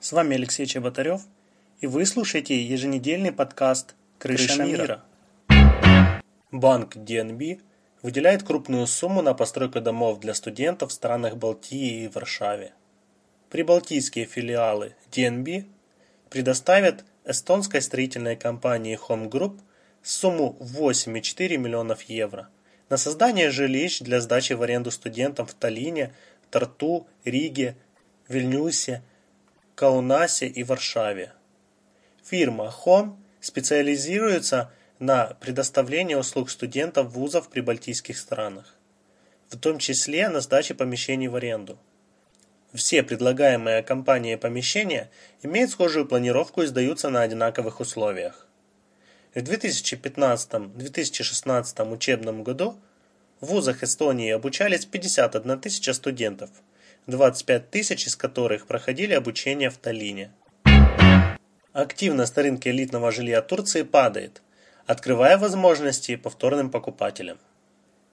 С вами Алексей Чеботарев, и вы слушаете еженедельный подкаст «Крыша, Крыша мира». мира. Банк DNB выделяет крупную сумму на постройку домов для студентов в странах Балтии и Варшаве. Прибалтийские филиалы DNB предоставят эстонской строительной компании Home Group сумму 8,4 миллионов евро на создание жилищ для сдачи в аренду студентам в Таллине, Тарту, Риге, Вильнюсе, Каунасе и Варшаве. Фирма Home специализируется на предоставлении услуг студентов вузов в прибалтийских странах, в том числе на сдаче помещений в аренду. Все предлагаемые компанией помещения имеют схожую планировку и сдаются на одинаковых условиях. В 2015-2016 учебном году в вузах Эстонии обучались 51 тысяча студентов, 25 тысяч из которых проходили обучение в Таллине. Активность на рынке элитного жилья Турции падает, открывая возможности повторным покупателям.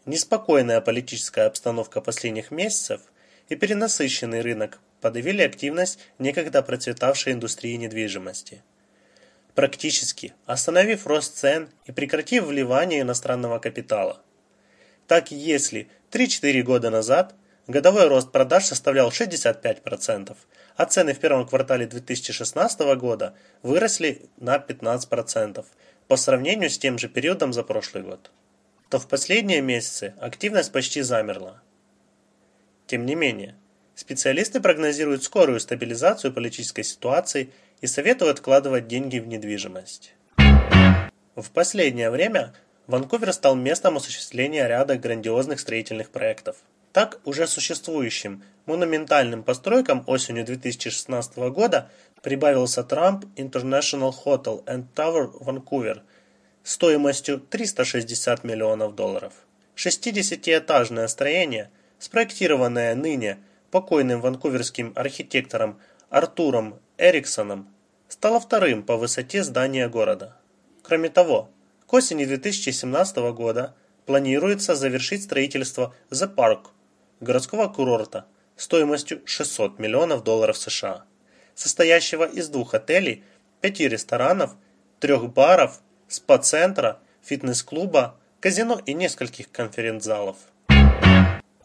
Неспокойная политическая обстановка последних месяцев и перенасыщенный рынок подавили активность некогда процветавшей индустрии недвижимости. Практически остановив рост цен и прекратив вливание иностранного капитала. Так если 3-4 года назад годовой рост продаж составлял 65%, а цены в первом квартале 2016 года выросли на 15% по сравнению с тем же периодом за прошлый год, то в последние месяцы активность почти замерла. Тем не менее, специалисты прогнозируют скорую стабилизацию политической ситуации и советуют вкладывать деньги в недвижимость. В последнее время Ванкувер стал местом осуществления ряда грандиозных строительных проектов. Так, уже существующим монументальным постройкам осенью 2016 года прибавился Trump International Hotel and Tower Vancouver стоимостью 360 миллионов долларов. 60-этажное строение, спроектированное ныне покойным ванкуверским архитектором Артуром Эриксоном, стало вторым по высоте здания города. Кроме того, к осени 2017 года планируется завершить строительство The Park, городского курорта, стоимостью 600 миллионов долларов США состоящего из двух отелей, пяти ресторанов, трех баров, спа-центра, фитнес-клуба, казино и нескольких конференц-залов.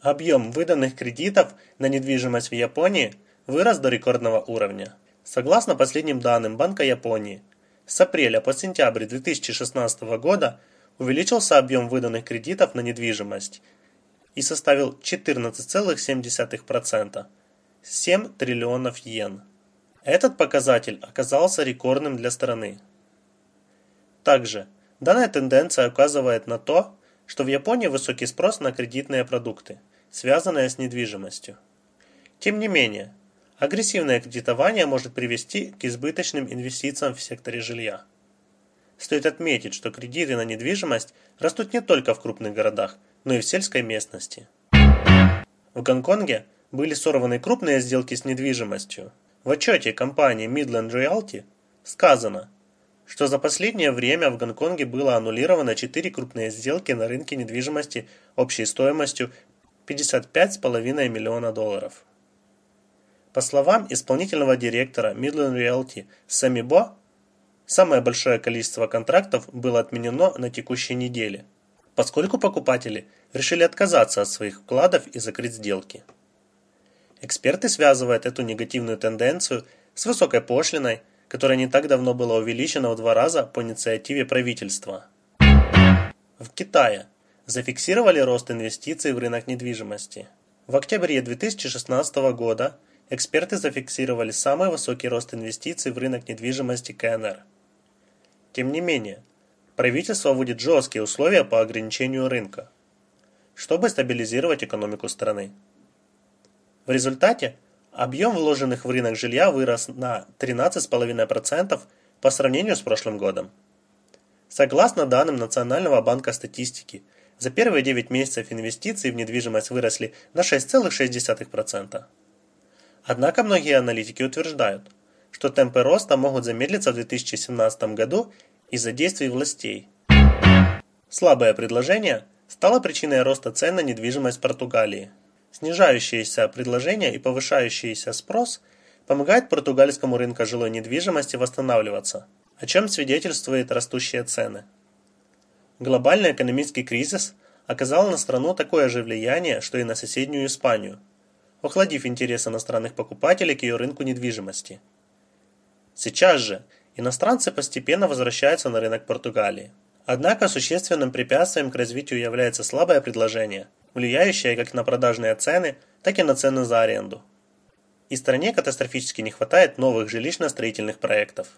Объем выданных кредитов на недвижимость в Японии вырос до рекордного уровня. Согласно последним данным Банка Японии, с апреля по сентябрь 2016 года увеличился объем выданных кредитов на недвижимость и составил 14,7% – 7 триллионов йен. Этот показатель оказался рекордным для страны. Также, данная тенденция указывает на то, что в Японии высокий спрос на кредитные продукты, связанные с недвижимостью. Тем не менее, агрессивное кредитование может привести к избыточным инвестициям в секторе жилья. Стоит отметить, что кредиты на недвижимость растут не только в крупных городах, но и в сельской местности. В Гонконге были сорваны крупные сделки с недвижимостью, в отчете компании Midland Realty сказано, что за последнее время в Гонконге было аннулировано 4 крупные сделки на рынке недвижимости общей стоимостью 55,5 миллиона долларов. По словам исполнительного директора Midland Realty Сами Бо, самое большое количество контрактов было отменено на текущей неделе, поскольку покупатели решили отказаться от своих вкладов и закрыть сделки. Эксперты связывают эту негативную тенденцию с высокой пошлиной, которая не так давно была увеличена в два раза по инициативе правительства. В Китае зафиксировали рост инвестиций в рынок недвижимости. В октябре 2016 года эксперты зафиксировали самый высокий рост инвестиций в рынок недвижимости КНР. Тем не менее, правительство вводит жесткие условия по ограничению рынка, чтобы стабилизировать экономику страны. В результате объем вложенных в рынок жилья вырос на 13,5% по сравнению с прошлым годом. Согласно данным Национального банка статистики, за первые 9 месяцев инвестиции в недвижимость выросли на 6,6%. Однако многие аналитики утверждают, что темпы роста могут замедлиться в 2017 году из-за действий властей. Слабое предложение стало причиной роста цен на недвижимость Португалии – Снижающееся предложение и повышающийся спрос помогают португальскому рынку жилой недвижимости восстанавливаться, о чем свидетельствуют растущие цены. Глобальный экономический кризис оказало на страну такое же влияние, что и на соседнюю Испанию, охладив интерес иностранных покупателей к ее рынку недвижимости. Сейчас же иностранцы постепенно возвращаются на рынок Португалии. Однако существенным препятствием к развитию является слабое предложение, влияющее как на продажные цены, так и на цены за аренду. И стране катастрофически не хватает новых жилищно-строительных проектов.